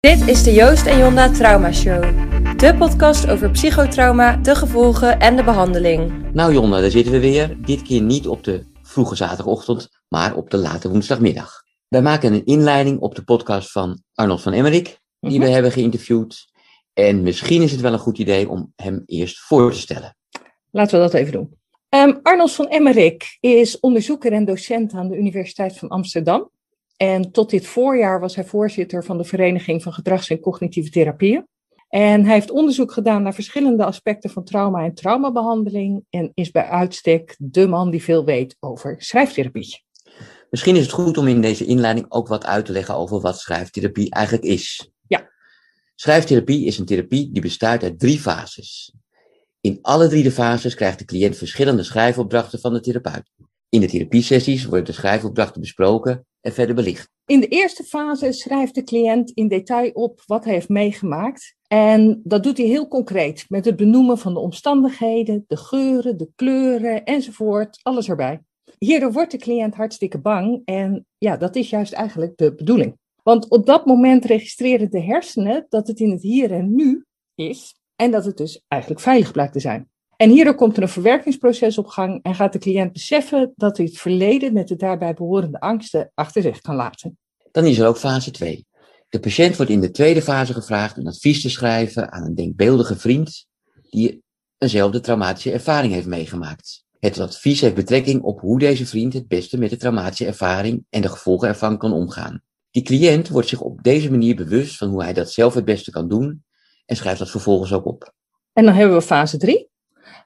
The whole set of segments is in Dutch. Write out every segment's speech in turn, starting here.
Dit is de Joost en Jonda Trauma Show. De podcast over psychotrauma, de gevolgen en de behandeling. Nou Jonda, daar zitten we weer. Dit keer niet op de vroege zaterdagochtend, maar op de late woensdagmiddag. Wij maken een inleiding op de podcast van Arnold van Emmerik, die Mhm. we hebben geïnterviewd. En misschien is het wel een goed idee om hem eerst voor te stellen. Laten we dat even doen. Ehm, Arnold van Emmerik is onderzoeker en docent aan de Universiteit van Amsterdam. En tot dit voorjaar was hij voorzitter van de Vereniging van Gedrags- en Cognitieve Therapieën. En hij heeft onderzoek gedaan naar verschillende aspecten van trauma en traumabehandeling. En is bij uitstek de man die veel weet over schrijftherapie. Misschien is het goed om in deze inleiding ook wat uit te leggen over wat schrijftherapie eigenlijk is. Ja. Schrijftherapie is een therapie die bestaat uit drie fases. In alle drie de fases krijgt de cliënt verschillende schrijfopdrachten van de therapeut. In de therapiesessies worden de schrijfopdrachten besproken en verder belicht. In de eerste fase schrijft de cliënt in detail op wat hij heeft meegemaakt. En dat doet hij heel concreet met het benoemen van de omstandigheden, de geuren, de kleuren enzovoort, alles erbij. Hierdoor wordt de cliënt hartstikke bang en ja, dat is juist eigenlijk de bedoeling. Want op dat moment registreren de hersenen dat het in het hier en nu is en dat het dus eigenlijk veilig blijkt te zijn. En hierdoor komt er een verwerkingsproces op gang en gaat de cliënt beseffen dat hij het verleden met de daarbij behorende angsten achter zich kan laten. Dan is er ook fase 2. De patiënt wordt in de tweede fase gevraagd een advies te schrijven aan een denkbeeldige vriend die eenzelfde traumatische ervaring heeft meegemaakt. Het advies heeft betrekking op hoe deze vriend het beste met de traumatische ervaring en de gevolgen ervan kan omgaan. Die cliënt wordt zich op deze manier bewust van hoe hij dat zelf het beste kan doen en schrijft dat vervolgens ook op. En dan hebben we fase 3.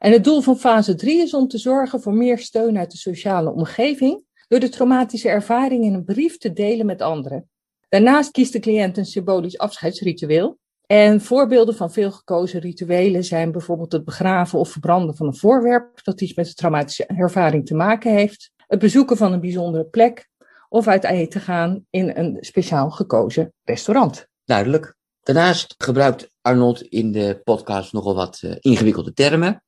En het doel van fase 3 is om te zorgen voor meer steun uit de sociale omgeving door de traumatische ervaring in een brief te delen met anderen. Daarnaast kiest de cliënt een symbolisch afscheidsritueel. En voorbeelden van veel gekozen rituelen zijn bijvoorbeeld het begraven of verbranden van een voorwerp dat iets met de traumatische ervaring te maken heeft, het bezoeken van een bijzondere plek of uit eten gaan in een speciaal gekozen restaurant. Duidelijk. Daarnaast gebruikt Arnold in de podcast nogal wat uh, ingewikkelde termen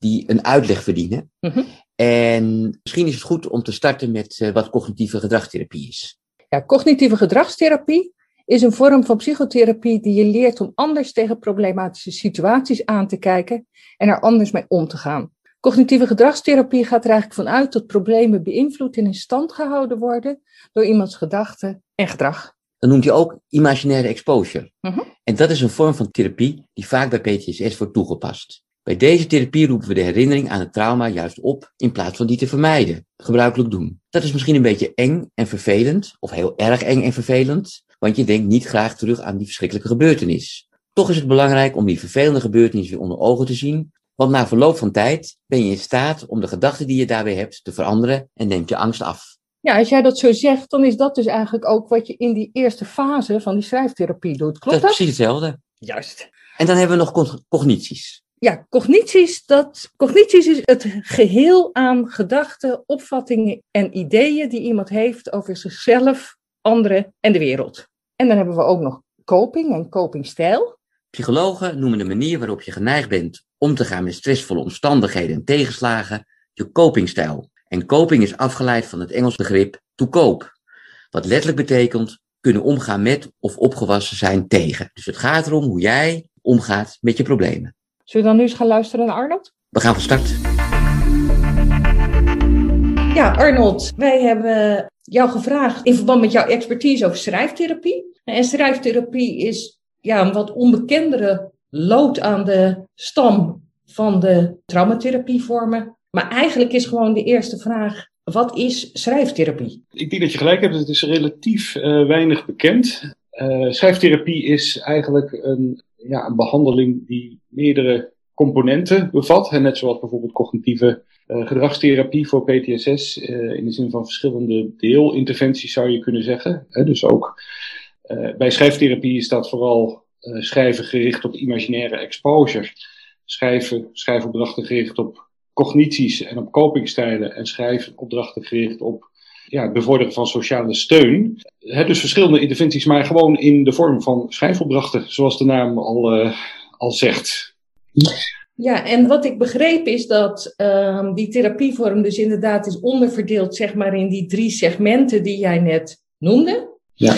die een uitleg verdienen. Mhm. En misschien is het goed om te starten met uh, wat cognitieve gedragstherapie is. Ja, cognitieve gedragstherapie is een vorm van psychotherapie die je leert om anders tegen problematische situaties aan te kijken en er anders mee om te gaan. Cognitieve gedragstherapie gaat er eigenlijk vanuit dat problemen beïnvloed en in stand gehouden worden door iemands gedachten en gedrag. Dan noemt hij ook imaginaire exposure. Mhm. En dat is een vorm van therapie die vaak bij PTSS wordt toegepast. Bij deze therapie roepen we de herinnering aan het trauma juist op in plaats van die te vermijden, gebruikelijk doen. Dat is misschien een beetje eng en vervelend, of heel erg eng en vervelend, want je denkt niet graag terug aan die verschrikkelijke gebeurtenis. Toch is het belangrijk om die vervelende gebeurtenis weer onder ogen te zien, want na verloop van tijd ben je in staat om de gedachten die je daarbij hebt te veranderen en neemt je angst af. Ja, als jij dat zo zegt, dan is dat dus eigenlijk ook wat je in die eerste fase van die schrijftherapie doet. Klopt dat is dat? precies hetzelfde. Juist. En dan hebben we nog cognities. Ja, cognities, dat, cognities is het geheel aan gedachten, opvattingen en ideeën die iemand heeft over zichzelf, anderen en de wereld. En dan hebben we ook nog coping en copingstijl. Psychologen noemen de manier waarop je geneigd bent om te gaan met stressvolle omstandigheden en tegenslagen je copingstijl. En coping is afgeleid van het Engels begrip to cope, wat letterlijk betekent kunnen omgaan met of opgewassen zijn tegen. Dus het gaat erom hoe jij omgaat met je problemen. Zullen we dan nu eens gaan luisteren naar Arnold? We gaan van start. Ja, Arnold, wij hebben jou gevraagd in verband met jouw expertise over schrijftherapie. En schrijftherapie is ja, een wat onbekendere lood aan de stam van de traumatherapievormen. Maar eigenlijk is gewoon de eerste vraag, wat is schrijftherapie? Ik denk dat je gelijk hebt, het is relatief uh, weinig bekend. Uh, schrijftherapie is eigenlijk een, ja, een behandeling die meerdere componenten bevat. Net zoals bijvoorbeeld cognitieve uh, gedragstherapie voor PTSS. in de zin van verschillende deelinterventies zou je kunnen zeggen. dus ook bij schrijftherapie is dat vooral schrijven gericht op imaginaire exposure. Schrijven, schrijfopdrachten gericht op cognities en op copingstijlen en schrijfopdrachten gericht op ja, het bevorderen van sociale steun. He, dus verschillende interventies, maar gewoon in de vorm van schrijfopdrachten, zoals de naam al, uh, al zegt. Ja, en wat ik begreep is dat uh, die therapievorm dus inderdaad is onderverdeeld zeg maar, in die drie segmenten die jij net noemde. Ja.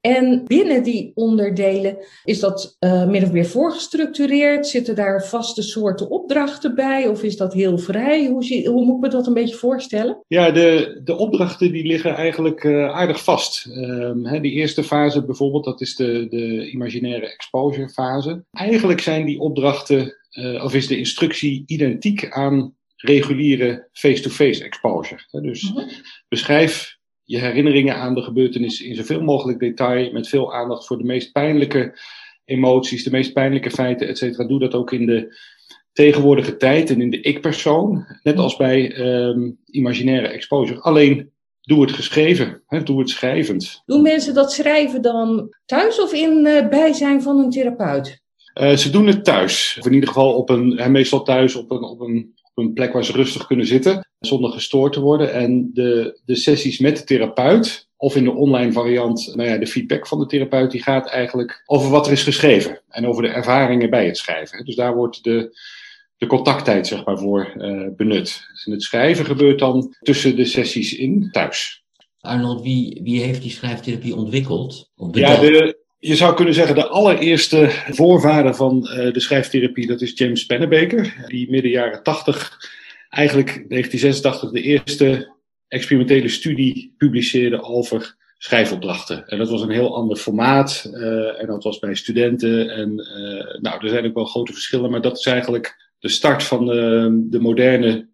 En binnen die onderdelen is dat uh, min of meer voorgestructureerd? Zitten daar vaste soorten opdrachten bij? Of is dat heel vrij? Hoe, zie, hoe moet ik me dat een beetje voorstellen? Ja, de, de opdrachten die liggen eigenlijk uh, aardig vast. Um, hè, die eerste fase bijvoorbeeld, dat is de, de imaginaire exposure fase. Eigenlijk zijn die opdrachten, uh, of is de instructie identiek aan reguliere face-to-face exposure. Dus mm-hmm. beschrijf je herinneringen aan de gebeurtenis in zoveel mogelijk detail, met veel aandacht voor de meest pijnlijke emoties, de meest pijnlijke feiten, et cetera. Doe dat ook in de tegenwoordige tijd en in de ik-persoon, net als bij um, imaginaire exposure. Alleen doe het geschreven, hè, doe het schrijvend. Doen mensen dat schrijven dan thuis of in uh, bijzijn van een therapeut? Uh, ze doen het thuis. Of in ieder geval op een, meestal thuis op een, op een een plek waar ze rustig kunnen zitten, zonder gestoord te worden. En de, de sessies met de therapeut, of in de online variant, nou ja, de feedback van de therapeut, die gaat eigenlijk over wat er is geschreven. En over de ervaringen bij het schrijven. Dus daar wordt de, de contacttijd, zeg maar, voor uh, benut. Dus en het schrijven gebeurt dan tussen de sessies in thuis. Arnold, wie, wie heeft die schrijftherapie ontwikkeld? ja, de, je zou kunnen zeggen, de allereerste voorvader van uh, de schrijftherapie, dat is James Pennebaker, die midden jaren 80, eigenlijk 1986, de eerste experimentele studie publiceerde over schrijfopdrachten. En dat was een heel ander formaat, uh, en dat was bij studenten. En uh, nou, er zijn ook wel grote verschillen, maar dat is eigenlijk de start van de moderne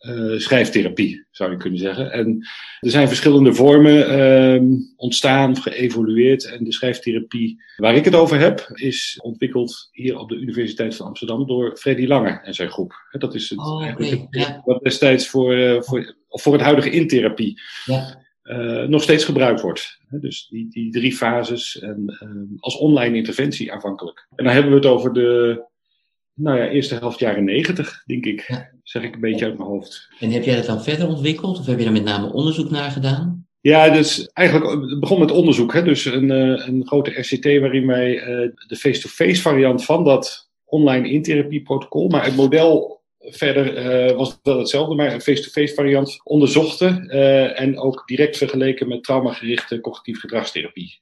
uh, schrijftherapie, zou je kunnen zeggen. En er zijn verschillende vormen uh, ontstaan of geëvolueerd. En de schrijftherapie waar ik het over heb, is ontwikkeld hier op de Universiteit van Amsterdam door Freddy Langer en zijn groep. Dat is het, oh, okay. ja. wat destijds voor, uh, voor, voor het huidige intherapie ja. Uh, nog steeds gebruikt wordt. Dus die, die drie fases en, ehm, als online interventie aanvankelijk. En dan hebben we het over de nou ja, eerste helft jaren negentig, denk ik. Ja. Zeg ik een beetje uit mijn hoofd. En heb jij dat dan verder ontwikkeld? Of heb je daar met name onderzoek naar gedaan? Ja, dus eigenlijk het begon met onderzoek. Hè? Dus een, uh, een grote RCT waarin wij uh, de face-to-face variant van dat online intherapieprotocol, maar het model verder uh, was dat hetzelfde, maar een face-to-face variant onderzochten en ook direct vergeleken met traumagerichte cognitieve gedragstherapie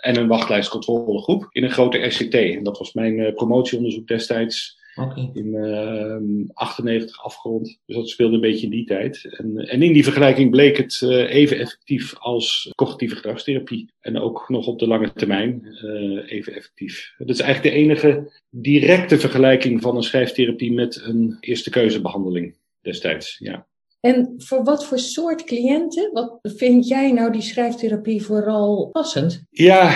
en een wachtlijstcontrolegroep in een grote RCT. En dat was mijn uh, promotieonderzoek destijds okay. in uh, 98 afgerond. Dus dat speelde een beetje in die tijd. En, en in die vergelijking bleek het uh, even effectief als cognitieve gedragstherapie. En ook nog op de lange termijn uh, even effectief. Dat is eigenlijk de enige directe vergelijking van een schrijftherapie met een eerste keuzebehandeling destijds. Ja. En voor wat voor soort cliënten, wat vind jij nou die schrijftherapie vooral passend? Ja,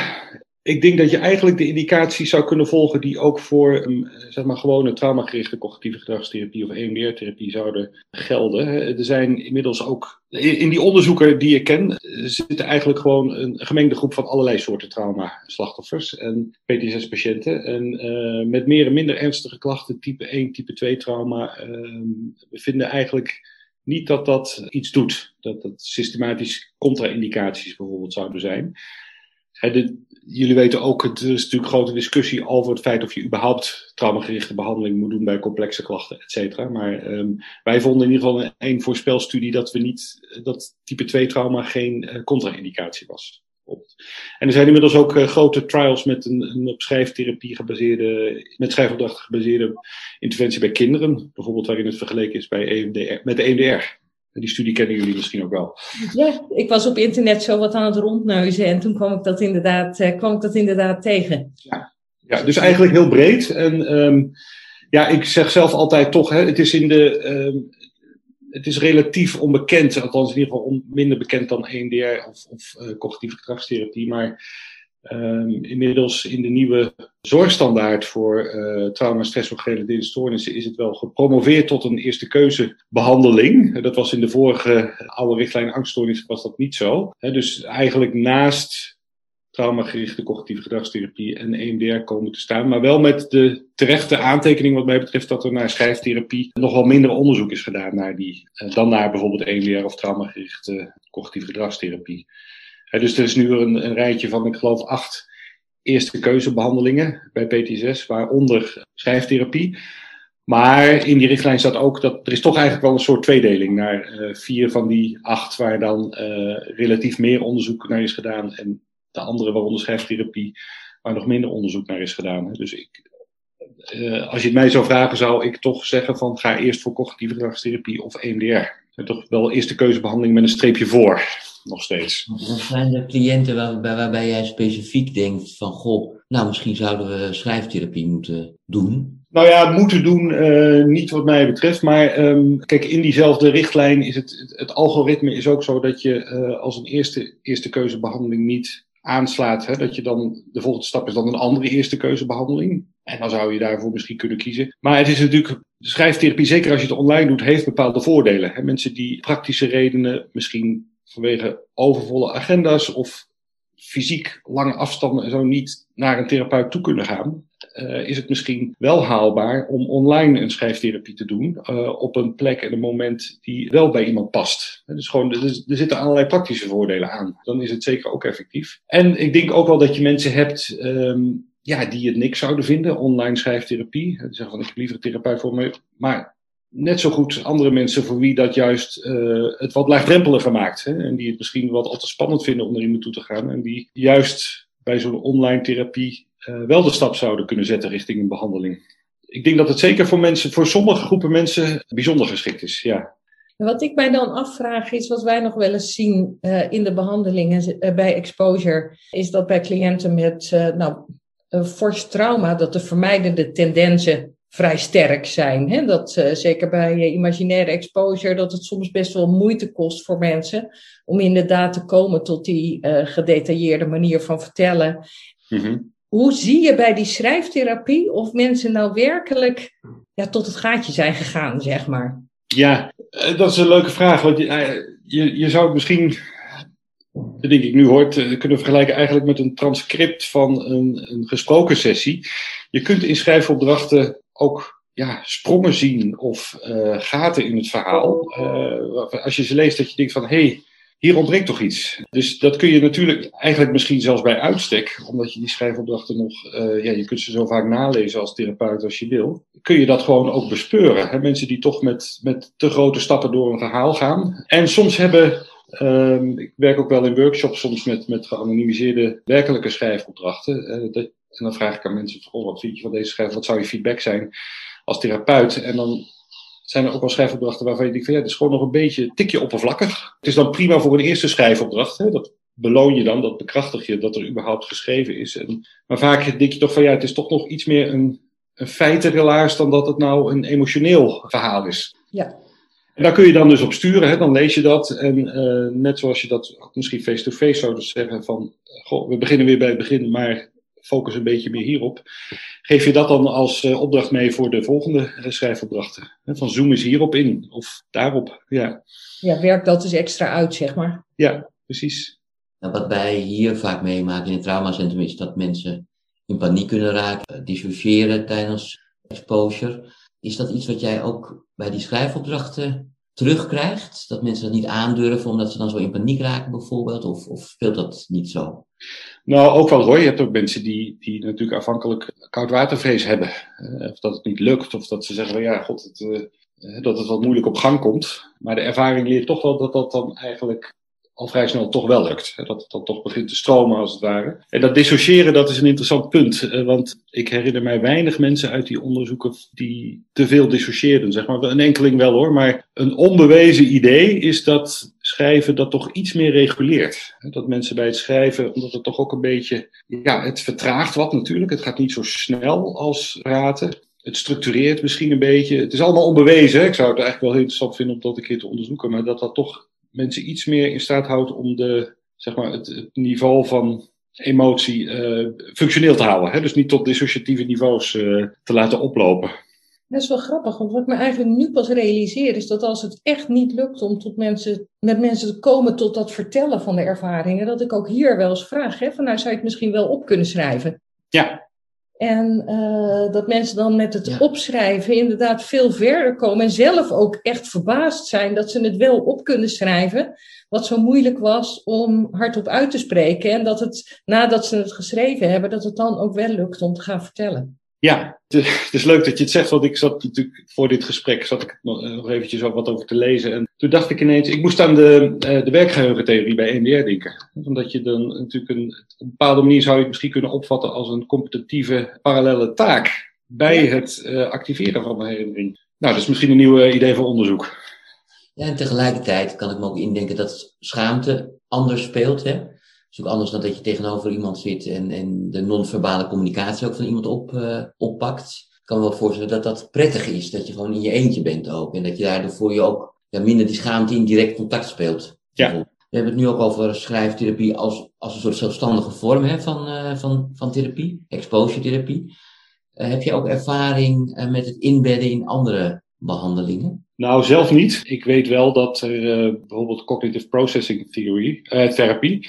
ik denk dat je eigenlijk de indicaties zou kunnen volgen die ook voor zeg maar gewone traumagerichte cognitieve gedragstherapie of EMDR-therapie zouden gelden. Er zijn inmiddels ook, in die onderzoeken die ik ken, zitten eigenlijk gewoon een gemengde groep van allerlei soorten trauma-slachtoffers en PTSS-patiënten. En uh, met meer en minder ernstige klachten, type 1, type 2 trauma, we vinden eigenlijk niet dat dat iets doet. Dat dat systematisch contra-indicaties bijvoorbeeld zouden zijn. jullie weten ook, er is natuurlijk grote discussie over het feit of je überhaupt traumagerichte behandeling moet doen bij complexe klachten, et cetera. Maar um, wij vonden in ieder geval één voorspelstudie dat we niet, dat type 2 trauma geen uh, contra-indicatie was. En er zijn inmiddels ook uh, grote trials met een, een, op schrijftherapie gebaseerde, met schrijfopdrachten gebaseerde interventie bij kinderen. Bijvoorbeeld waarin het vergeleken is bij EMDR, met de EMDR. Die studie kennen jullie misschien ook wel. Ja, ik was op internet zo wat aan het rondneuzen en toen kwam ik dat inderdaad, uh, kwam ik dat inderdaad tegen. Ja, ja dus eigenlijk heel breed. En um, ja, ik zeg zelf altijd toch, hè, het is in de, um, het is relatief onbekend, althans in ieder geval minder bekend dan EMDR of, of uh, cognitieve gedragstherapie. Maar um, inmiddels in de nieuwe zorgstandaard voor uh, trauma, of gerelateerde stoornissen is het wel gepromoveerd tot een eerste keuzebehandeling. Dat was in de vorige oude richtlijn angststoornissen was dat niet zo. dus eigenlijk naast traumagerichte cognitieve gedragstherapie en EMDR komen te staan. Maar wel met de terechte aantekening wat mij betreft dat er naar schrijftherapie nog wel minder onderzoek is gedaan naar die, eh, dan naar bijvoorbeeld EMDR of traumagerichte cognitieve gedragstherapie. dus er is nu een, een rijtje van, ik geloof, acht eerste keuzebehandelingen bij PT6, waaronder schrijftherapie. Maar in die richtlijn staat ook dat er is toch eigenlijk wel een soort tweedeling naar uh, vier van die acht waar dan uh, relatief meer onderzoek naar is gedaan en de andere waaronder schrijftherapie waar nog minder onderzoek naar is gedaan. Dus ik, uh, als je het mij zou vragen zou ik toch zeggen van ga eerst voor cognitieve gedragstherapie of EMDR. En toch wel eerste keuzebehandeling met een streepje voor, nog steeds. Dan zijn er cliënten waar, waarbij jij specifiek denkt van goh, nou misschien zouden we schrijftherapie moeten doen. Nou ja, moeten doen, uh, niet wat mij betreft. Maar um, kijk, in diezelfde richtlijn is het, het, het algoritme is ook zo dat je uh, als een eerste, eerste keuzebehandeling niet aanslaat. Hè, dat je dan, de volgende stap is dan een andere eerste keuzebehandeling. En dan zou je daarvoor misschien kunnen kiezen. Maar het is natuurlijk, schrijftherapie, zeker als je het online doet, heeft bepaalde voordelen. Hè. Mensen die praktische redenen, misschien vanwege overvolle agenda's of fysiek lange afstanden en zo niet naar een therapeut toe kunnen gaan, uh, is het misschien wel haalbaar om online een schrijftherapie te doen uh, op een plek en een moment die wel bij iemand past. Dus gewoon, er, er zitten allerlei praktische voordelen aan. Dan is het zeker ook effectief. En ik denk ook wel dat je mensen hebt um, ja, die het niks zouden vinden, online schrijftherapie. Die zeggen van ik heb liever een therapeut voor me. Maar net zo goed andere mensen voor wie dat juist uh, het wat laagdrempeliger maakt. Hè? En die het misschien wat al te spannend vinden om naar iemand toe te gaan. En die juist bij zo'n online therapie uh, wel de stap zouden kunnen zetten richting een behandeling. Ik denk dat het zeker voor mensen, voor sommige groepen mensen bijzonder geschikt is. Ja. Wat ik mij dan afvraag is, wat wij nog wel eens zien uh, in de behandelingen uh, bij exposure, is dat bij cliënten met nou, een fors trauma, dat de vermijdende tendensen vrij sterk zijn. Hè? Dat uh, zeker bij uh, imaginaire exposure, dat het soms best wel moeite kost voor mensen om inderdaad te komen tot die uh, gedetailleerde manier van vertellen. Mm-hmm. Hoe zie je bij die schrijftherapie of mensen nou werkelijk ja, tot het gaatje zijn gegaan, zeg maar? Ja, dat is een leuke vraag. Want je, je, je zou het misschien, dat denk ik nu hoort, kunnen vergelijken eigenlijk met een transcript van een, een gesproken sessie. Je kunt in schrijfopdrachten ook ja, sprongen zien of uh, gaten in het verhaal. Uh, als je ze leest, dat je denkt van hé, hey, hier ontbreekt toch iets. Dus dat kun je natuurlijk eigenlijk misschien zelfs bij uitstek, omdat je die schrijfopdrachten nog, uh, ja, je kunt ze zo vaak nalezen als therapeut als je wil, kun je dat gewoon ook bespeuren. Hè? Mensen die toch met, met te grote stappen door een verhaal gaan. En soms hebben Um, ik werk ook wel in workshops soms met, met geanonimiseerde werkelijke schrijfopdrachten. Dat, en dan vraag ik aan mensen: oh, wat vind je van deze schrijf? Wat zou je feedback zijn als therapeut? En dan zijn er ook wel schrijfopdrachten waarvan je denkt: van ja, het is gewoon nog een beetje een tikje oppervlakkig. Het is dan prima voor een eerste schrijfopdracht. Hè? Dat beloon je dan, dat bekrachtig je dat er überhaupt geschreven is. En, maar vaak denk je toch van ja, het is toch nog iets meer een, een feitenrelaas dan dat het nou een emotioneel verhaal is. Ja. En daar kun je dan dus op sturen, hè? dan lees je dat. En uh, net zoals je dat misschien face-to-face zou zeggen van, goh, we beginnen weer bij het begin, maar focus een beetje meer hierop. Geef je dat dan als uh, opdracht mee voor de volgende uh, schrijfopdrachten? Hè? Van zoom eens hierop in of daarop. Ja. ja, werk dat dus extra uit, zeg maar. Ja, precies. Nou, wat wij hier vaak meemaken in het traumacentrum is dat mensen in paniek kunnen raken, dissociëren tijdens exposure. Is dat iets wat jij ook bij die schrijfopdrachten terugkrijgt? Dat mensen dat niet aandurven omdat ze dan zo in paniek raken bijvoorbeeld? Of, of speelt dat niet zo? Nou, ook wel hoor. Je hebt ook mensen die, die natuurlijk afhankelijk koudwatervrees hebben. Uh, of dat het niet lukt, of dat ze zeggen van ja, god, het, uh, dat het wat moeilijk op gang komt. Maar de ervaring leert toch wel dat dat dan eigenlijk al vrij snel toch wel lukt. Dat het dan toch begint te stromen als het ware. En dat dissociëren, dat is een interessant punt. Want ik herinner mij weinig mensen uit die onderzoeken die te veel dissocieerden. Zeg maar. Een enkeling wel hoor, maar een onbewezen idee is dat schrijven dat toch iets meer reguleert. Dat mensen bij het schrijven, omdat het toch ook een beetje, ja, het vertraagt wat natuurlijk. Het gaat niet zo snel als praten. Het structureert misschien een beetje. Het is allemaal onbewezen. Ik zou het eigenlijk wel heel interessant vinden om dat een keer te onderzoeken. Maar dat dat toch mensen iets meer in staat houdt om de, zeg maar, het, niveau van emotie uh, functioneel te houden. Hè? Dus niet tot dissociatieve niveaus uh, te laten oplopen. Dat is wel grappig, want wat ik me eigenlijk nu pas realiseer is dat als het echt niet lukt om tot mensen, met mensen te komen tot dat vertellen van de ervaringen, dat ik ook hier wel eens vraag, hè, van nou zou je het misschien wel op kunnen schrijven? Ja. En uh, dat mensen dan met het ja. opschrijven inderdaad veel verder komen en zelf ook echt verbaasd zijn dat ze het wel op kunnen schrijven, wat zo moeilijk was om hardop uit te spreken. En dat het nadat ze het geschreven hebben, dat het dan ook wel lukt om te gaan vertellen. Ja, het is leuk dat je het zegt, want ik zat natuurlijk voor dit gesprek zat ik nog, eh, eventjes wat over te lezen. En toen dacht ik ineens, ik moest aan de, uh, de werkgeheugentheorie bij EMDR denken. Omdat je dan natuurlijk een, op een bepaalde manier zou je het misschien kunnen opvatten als een competitieve parallele taak bij het uh, activeren van de herinnering. Nou, dat is misschien een nieuw idee voor onderzoek. Ja, en tegelijkertijd kan ik me ook indenken dat schaamte anders speelt. Hè? Is ook anders dan dat je tegenover iemand zit en, en de non-verbale communicatie ook van iemand op, uh, oppakt. Ik kan me wel voorstellen dat dat prettig is, dat je gewoon in je eentje bent ook. En dat je daardoor voor je ook ja, minder die schaamte in direct contact speelt. Ja. We hebben het nu ook over schrijftherapie als, als een soort zelfstandige vorm hè, van, uh, van, van therapie, exposure therapie. Uh, heb je ook ervaring met het inbedden in andere behandelingen? Nou, zelf niet. Ik weet wel dat er bijvoorbeeld cognitive processing theory, therapie,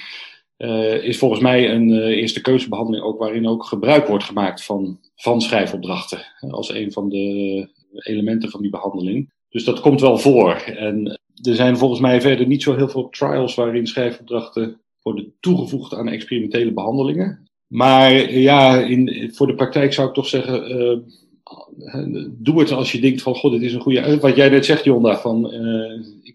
uh, is volgens mij een uh, eerste keuzebehandeling ook waarin ook gebruik wordt gemaakt van, schrijfopdrachten. Als een van de elementen van die behandeling. Dus dat komt wel voor. En er zijn volgens mij verder niet zo heel veel trials waarin schrijfopdrachten worden toegevoegd aan experimentele behandelingen. Maar ja, in, voor de praktijk zou ik toch zeggen, doe het als je denkt van, god, dit is een goede... Wat jij net zegt, Jonda, van,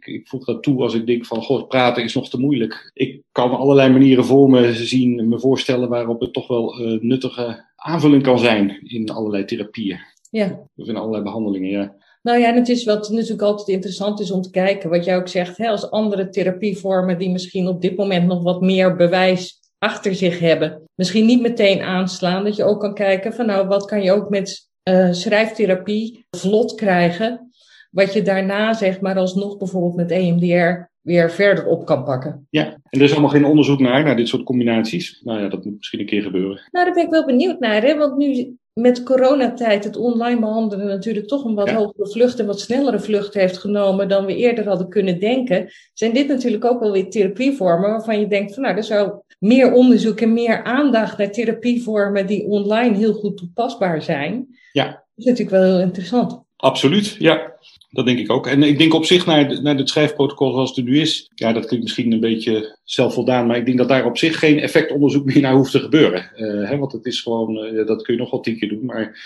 ik, ik voeg dat toe als ik denk van, god, praten is nog te moeilijk. Ik kan allerlei manieren voor me zien, me voorstellen waarop het toch wel uh, nuttige aanvulling kan zijn in allerlei therapieën. Ja. Of in allerlei behandelingen, ja. Nou ja, en het is wat natuurlijk altijd interessant is om te kijken, wat jij ook zegt, hè, als andere therapievormen die misschien op dit moment nog wat meer bewijs achter zich hebben, misschien niet meteen aanslaan, dat je ook kan kijken van nou, wat kan je ook met uh, schrijftherapie vlot krijgen, wat je daarna zeg maar alsnog bijvoorbeeld met EMDR weer verder op kan pakken. Ja, en er is allemaal geen onderzoek naar, naar dit soort combinaties. Nou ja, dat moet misschien een keer gebeuren. Nou, daar ben ik wel benieuwd naar, hè? want nu met coronatijd het online behandelen natuurlijk toch een wat ja. hogere vlucht en wat snellere vlucht heeft genomen dan we eerder hadden kunnen denken, zijn dit natuurlijk ook wel weer therapievormen waarvan je denkt van nou, er zou meer onderzoek en meer aandacht naar therapievormen die online heel goed toepasbaar zijn. Ja. Dat is natuurlijk wel heel interessant. Absoluut, ja. Dat denk ik ook. En ik denk op zich naar, naar het schrijfprotocol zoals het er nu is. Ja, dat klinkt misschien een beetje zelfvoldaan. Maar ik denk dat daar op zich geen effectonderzoek meer naar hoeft te gebeuren. Uh, hè, want het is gewoon, uh, dat kun je nog wel tien keer doen. Maar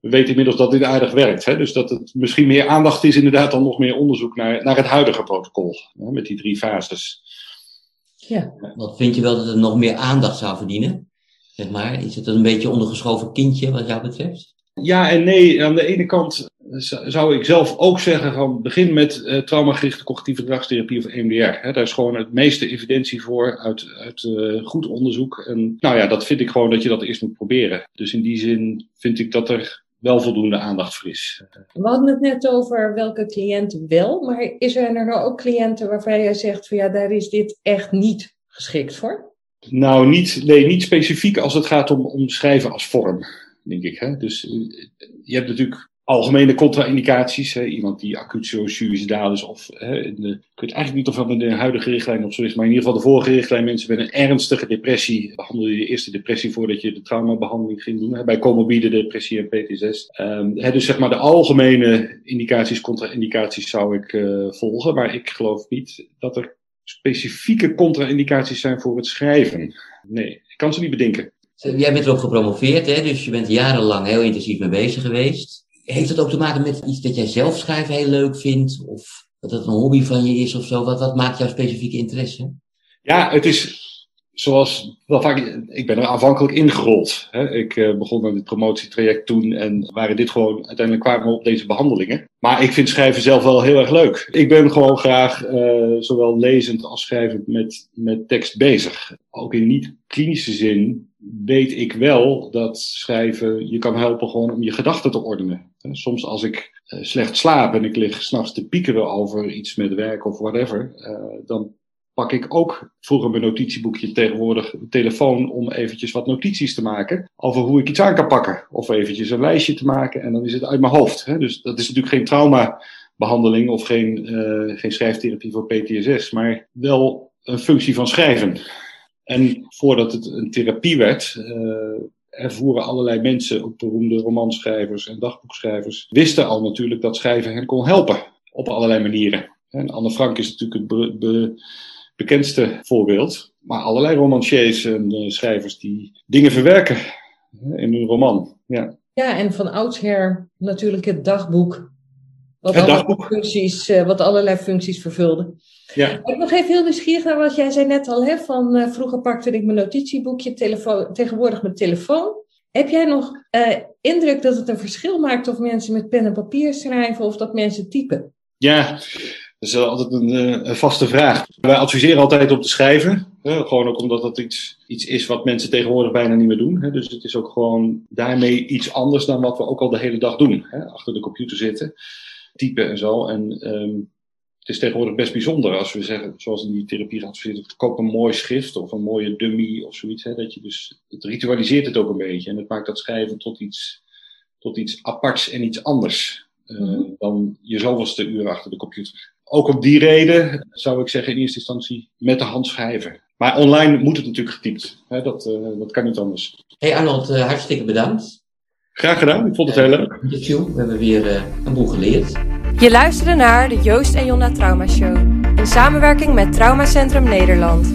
we weten inmiddels dat dit aardig werkt. Hè? Dus dat het misschien meer aandacht is inderdaad dan nog meer onderzoek naar, naar het huidige protocol. Hè, met die drie fases. Ja. Wat vind je wel dat het nog meer aandacht zou verdienen? Zeg maar, is het een beetje ondergeschoven kindje wat jou betreft? Ja en nee. Aan de ene kant zou ik zelf ook zeggen van begin met uh, traumagerichte cognitieve gedragstherapie of EMDR. Hè, daar is gewoon het meeste evidentie voor uit, uit uh, goed onderzoek. En nou ja, dat vind ik gewoon dat je dat eerst moet proberen. Dus in die zin vind ik dat er wel voldoende aandacht voor is. We hadden het net over welke cliënten wel, maar is er nou ook cliënten waarvan jij zegt van ja, daar is dit echt niet geschikt voor? Nou, niet, nee, niet specifiek als het gaat om, om schrijven als vorm, denk ik. Hè? Dus je hebt natuurlijk algemene contra-indicaties. Iemand die acuut suicidaal is. Of, hè, de, ik weet eigenlijk niet of dat met de huidige richtlijn of zo is. Maar in ieder geval de vorige richtlijn. Mensen met een ernstige depressie. Behandelde je de eerste depressie voordat je de traumabehandeling ging doen. Hè? Bij comorbide depressie en PTSS. Um, hè, dus zeg maar de algemene indicaties, contra-indicaties zou ik uh, volgen. Maar ik geloof niet dat er specifieke contra-indicaties zijn voor het schrijven. Nee, ik kan ze niet bedenken. Jij bent erop gepromoveerd, hè? dus je bent jarenlang heel intensief mee bezig geweest. Heeft het ook te maken met iets dat jij zelf schrijven heel leuk vindt? Of dat het een hobby van je is of zo? Wat, wat maakt jouw specifieke interesse? Ja, het is zoals wel vaak. Ik ben er aanvankelijk ingerold. Hè. Ik uh, begon aan dit promotietraject toen en waren dit gewoon. Uiteindelijk kwamen we op deze behandelingen. Maar ik vind schrijven zelf wel heel erg leuk. Ik ben gewoon graag uh, zowel lezend als schrijvend met, met tekst bezig. Ook in niet-klinische zin weet ik wel dat schrijven je kan helpen gewoon om je gedachten te ordenen. Soms als ik uh, slecht slaap en ik lig s'nachts te piekeren over iets met werk of whatever, uh, dan pak ik ook vroeger mijn notitieboekje tegenwoordig telefoon om eventjes wat notities te maken over hoe ik iets aan kan pakken. Of eventjes een lijstje te maken en dan is het uit mijn hoofd. Dus dat is natuurlijk geen traumabehandeling of geen, uh, geen schrijftherapie voor PTSS, maar wel een functie van schrijven. En voordat het een therapie werd, uh, ervoeren allerlei mensen, ook beroemde romanschrijvers en dagboekschrijvers, wisten al natuurlijk dat schrijven hen kon helpen op allerlei manieren. En Anne Frank is natuurlijk het be be bekendste voorbeeld, maar allerlei romanciers en uh, schrijvers die dingen verwerken in hun roman. Ja. Ja, en van oudsher natuurlijk het dagboek. Wat, Het allerlei dagboek. Functies, eh, wat allerlei functies vervulde. Ja. Ik ben nog even heel nieuwsgierig naar wat jij zei net al. Hè, van, eh, vroeger pakte ik mijn notitieboekje, telefoon, tegenwoordig mijn telefoon. Heb jij nog eh, indruk dat het een verschil maakt of mensen met pen en papier schrijven of dat mensen typen? Ja, dat is altijd een, een vaste vraag. Wij adviseren altijd om te schrijven. Hè, gewoon ook omdat dat iets, iets is wat mensen tegenwoordig bijna niet meer doen. Hè. Dus het is ook gewoon daarmee iets anders dan wat we ook al de hele dag doen. Hè. Achter de computer zitten, typen en zo. En ehm, het is tegenwoordig best bijzonder als we zeggen, zoals in die therapie geadviseerd, koop een mooi schrift of een mooie dummy of zoiets. Hè, dat je dus, het ritualiseert het ook een beetje. En het maakt dat schrijven tot iets, tot iets aparts en iets anders. eh, Mhm. dan je zoveelste uur achter de computer. Ook om die reden zou ik zeggen in eerste instantie met de hand schrijven. Maar online moet het natuurlijk getypt. Hè, dat, eh, dat kan niet anders. Hey Arnold, eh, hartstikke bedankt. Graag gedaan, ik vond het heel leuk. Interview. We hebben weer eh, een boel geleerd. Je luisterde naar de Joost en Jonna Trauma Show. In samenwerking met Traumacentrum Nederland.